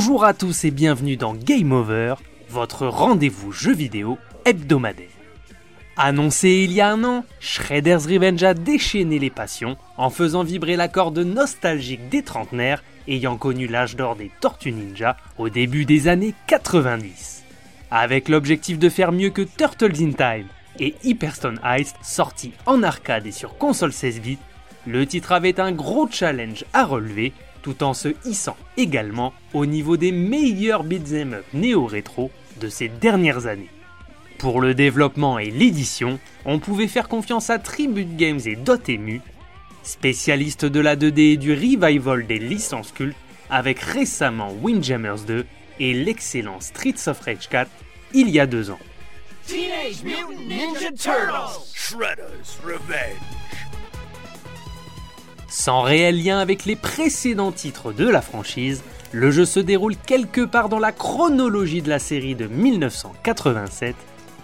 Bonjour à tous et bienvenue dans Game Over, votre rendez-vous jeu vidéo hebdomadaire. Annoncé il y a un an, Shredder's Revenge a déchaîné les passions en faisant vibrer la corde nostalgique des trentenaires ayant connu l'âge d'or des Tortues Ninja au début des années 90. Avec l'objectif de faire mieux que Turtles in Time et Hyperstone Heist sortis en arcade et sur console 16 bits, le titre avait un gros challenge à relever tout en se hissant également au niveau des meilleurs beat'em up néo-rétro de ces dernières années. Pour le développement et l'édition, on pouvait faire confiance à Tribute Games et Dotemu, spécialistes de la 2D et du revival des licences cultes, avec récemment Windjammers 2 et l'excellent Streets of Rage 4 il y a deux ans. Teenage Mutant Ninja Turtles! Shredder's Revenge. Sans réel lien avec les précédents titres de la franchise, le jeu se déroule quelque part dans la chronologie de la série de 1987.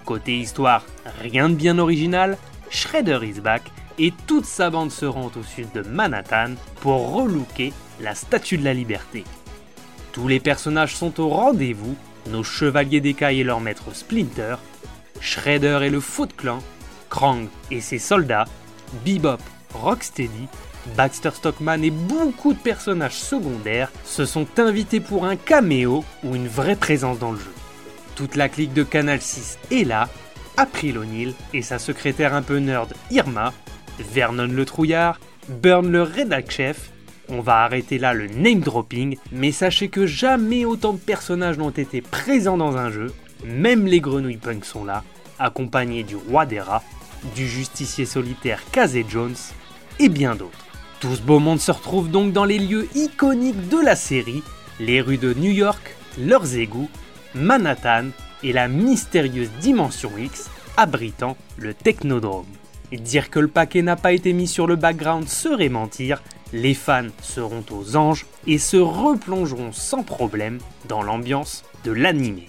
Côté histoire, rien de bien original, Shredder is back et toute sa bande se rend au sud de Manhattan pour relooker la Statue de la Liberté. Tous les personnages sont au rendez-vous, nos chevaliers d'écaille et leur maître Splinter, Shredder et le Foot Clan, Krang et ses soldats, Bebop, Rocksteady, Baxter Stockman et beaucoup de personnages secondaires se sont invités pour un caméo ou une vraie présence dans le jeu. Toute la clique de Canal 6 est là, April O'Neil et sa secrétaire un peu nerd Irma, Vernon le trouillard, Burn le rédac chef. On va arrêter là le name dropping, mais sachez que jamais autant de personnages n'ont été présents dans un jeu, même les grenouilles punk sont là, accompagnés du roi des rats, du justicier solitaire Casey Jones et bien d'autres. Tout ce beau monde se retrouve donc dans les lieux iconiques de la série, les rues de New York, leurs égouts, Manhattan et la mystérieuse Dimension X abritant le Technodrome. Et dire que le paquet n'a pas été mis sur le background serait mentir, les fans seront aux anges et se replongeront sans problème dans l'ambiance de l'animé.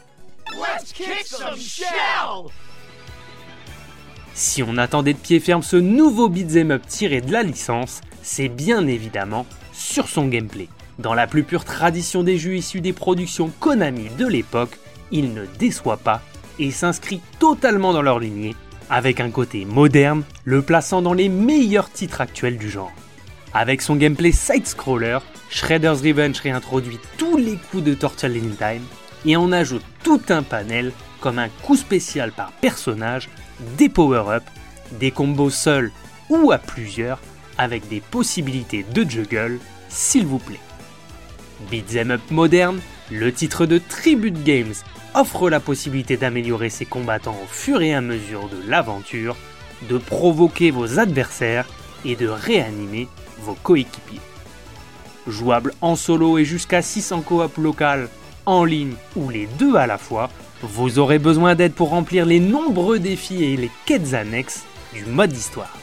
Si on attendait de pied ferme ce nouveau beat'em up tiré de la licence, c'est bien évidemment sur son gameplay. Dans la plus pure tradition des jeux issus des productions Konami de l'époque, il ne déçoit pas et s'inscrit totalement dans leur lignée, avec un côté moderne, le plaçant dans les meilleurs titres actuels du genre. Avec son gameplay side-scroller, Shredder's Revenge réintroduit tous les coups de Torture in Time et en ajoute tout un panel comme un coup spécial par personnage, des power-up, des combos seuls ou à plusieurs, avec des possibilités de juggle, s'il vous plaît. Beat'em up moderne, le titre de Tribute Games offre la possibilité d'améliorer ses combattants au fur et à mesure de l'aventure, de provoquer vos adversaires et de réanimer vos coéquipiers. Jouable en solo et jusqu'à 600 coop local, en ligne ou les deux à la fois, vous aurez besoin d'aide pour remplir les nombreux défis et les quêtes annexes du mode histoire.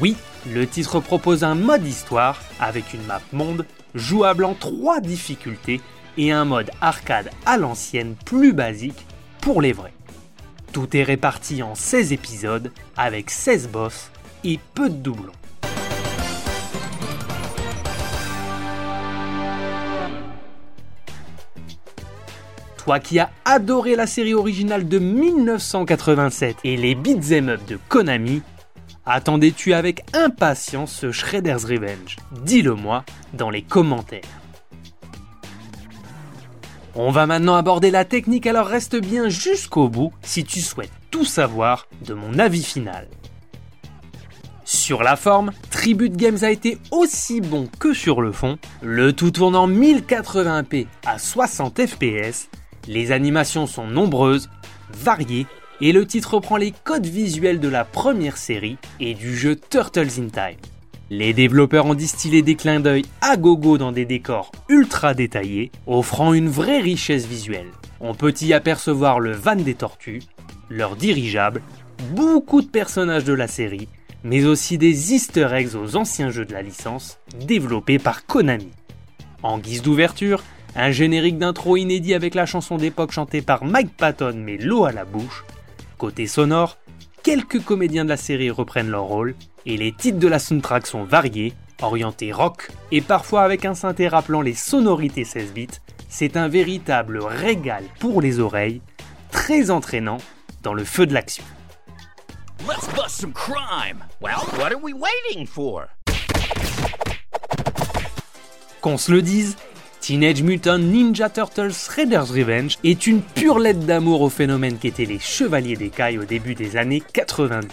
Oui, le titre propose un mode histoire avec une map monde jouable en 3 difficultés et un mode arcade à l'ancienne plus basique pour les vrais. Tout est réparti en 16 épisodes avec 16 boss et peu de doublons. Toi qui as adoré la série originale de 1987 et les beat'em up de Konami, attendais-tu avec impatience ce Shredder's Revenge? Dis-le moi dans les commentaires. On va maintenant aborder la technique, alors reste bien jusqu'au bout si tu souhaites tout savoir de mon avis final. Sur la forme, Tribute Games a été aussi bon que sur le fond, le tout tourne en 1080p à 60 fps, les animations sont nombreuses, variées, et le titre reprend les codes visuels de la première série et du jeu Turtles in Time. Les développeurs ont distillé des clins d'œil à gogo dans des décors ultra détaillés, offrant une vraie richesse visuelle. On peut y apercevoir le van des tortues, leur dirigeable, beaucoup de personnages de la série, mais aussi des easter eggs aux anciens jeux de la licence développés par Konami. En guise d'ouverture, un générique d'intro inédit avec la chanson d'époque chantée par Mike Patton mais l'eau à la bouche. Côté sonore, quelques comédiens de la série reprennent leur rôle et les titres de la soundtrack sont variés, orientés rock et parfois avec un synthé rappelant les sonorités 16 bits, c'est un véritable régal pour les oreilles, très entraînant dans le feu de l'action. Let's bust some crime. Well, what are we waiting for? Qu'on se le dise, Teenage Mutant Ninja Turtles Shredder's Revenge est une pure lettre d'amour au phénomène qu'étaient les Chevaliers d'Écaille au début des années 90.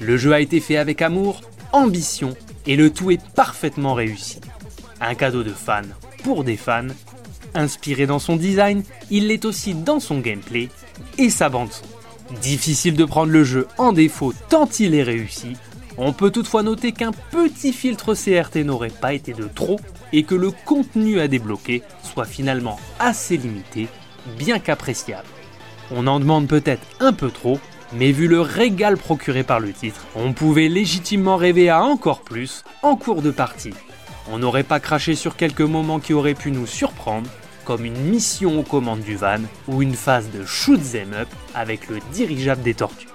Le jeu a été fait avec amour, ambition, et le tout est parfaitement réussi. Un cadeau de fan pour des fans. Inspiré dans son design, il l'est aussi dans son gameplay et sa bande son. Difficile de prendre le jeu en défaut tant il est réussi. On peut toutefois noter qu'un petit filtre CRT n'aurait pas été de trop et que le contenu à débloquer soit finalement assez limité, bien qu'appréciable. On en demande peut-être un peu trop, mais vu le régal procuré par le titre, on pouvait légitimement rêver à encore plus en cours de partie. On n'aurait pas craché sur quelques moments qui auraient pu nous surprendre, comme une mission aux commandes du van ou une phase de shoot them up avec le dirigeable des tortues.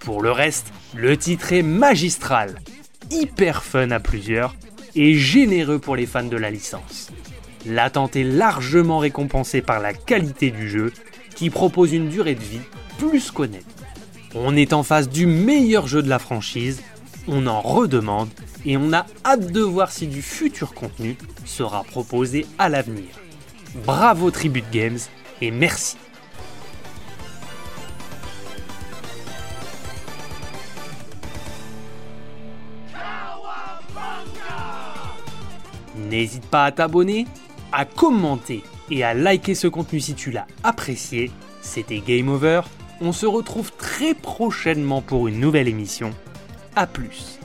Pour le reste, le titre est magistral, hyper fun à plusieurs et généreux pour les fans de la licence. L'attente est largement récompensée par la qualité du jeu qui propose une durée de vie plus qu'honnête. On est en face du meilleur jeu de la franchise, on en redemande et on a hâte de voir si du futur contenu sera proposé à l'avenir. Bravo Tribute Games et merci. N'hésite pas à t'abonner, à commenter et à liker ce contenu si tu l'as apprécié. C'était Game Over. On se retrouve très prochainement pour une nouvelle émission. A plus.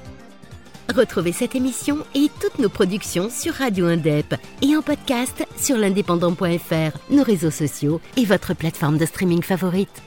Retrouvez cette émission et toutes nos productions sur Radio Indep et en podcast sur l'indépendant.fr, nos réseaux sociaux et votre plateforme de streaming favorite.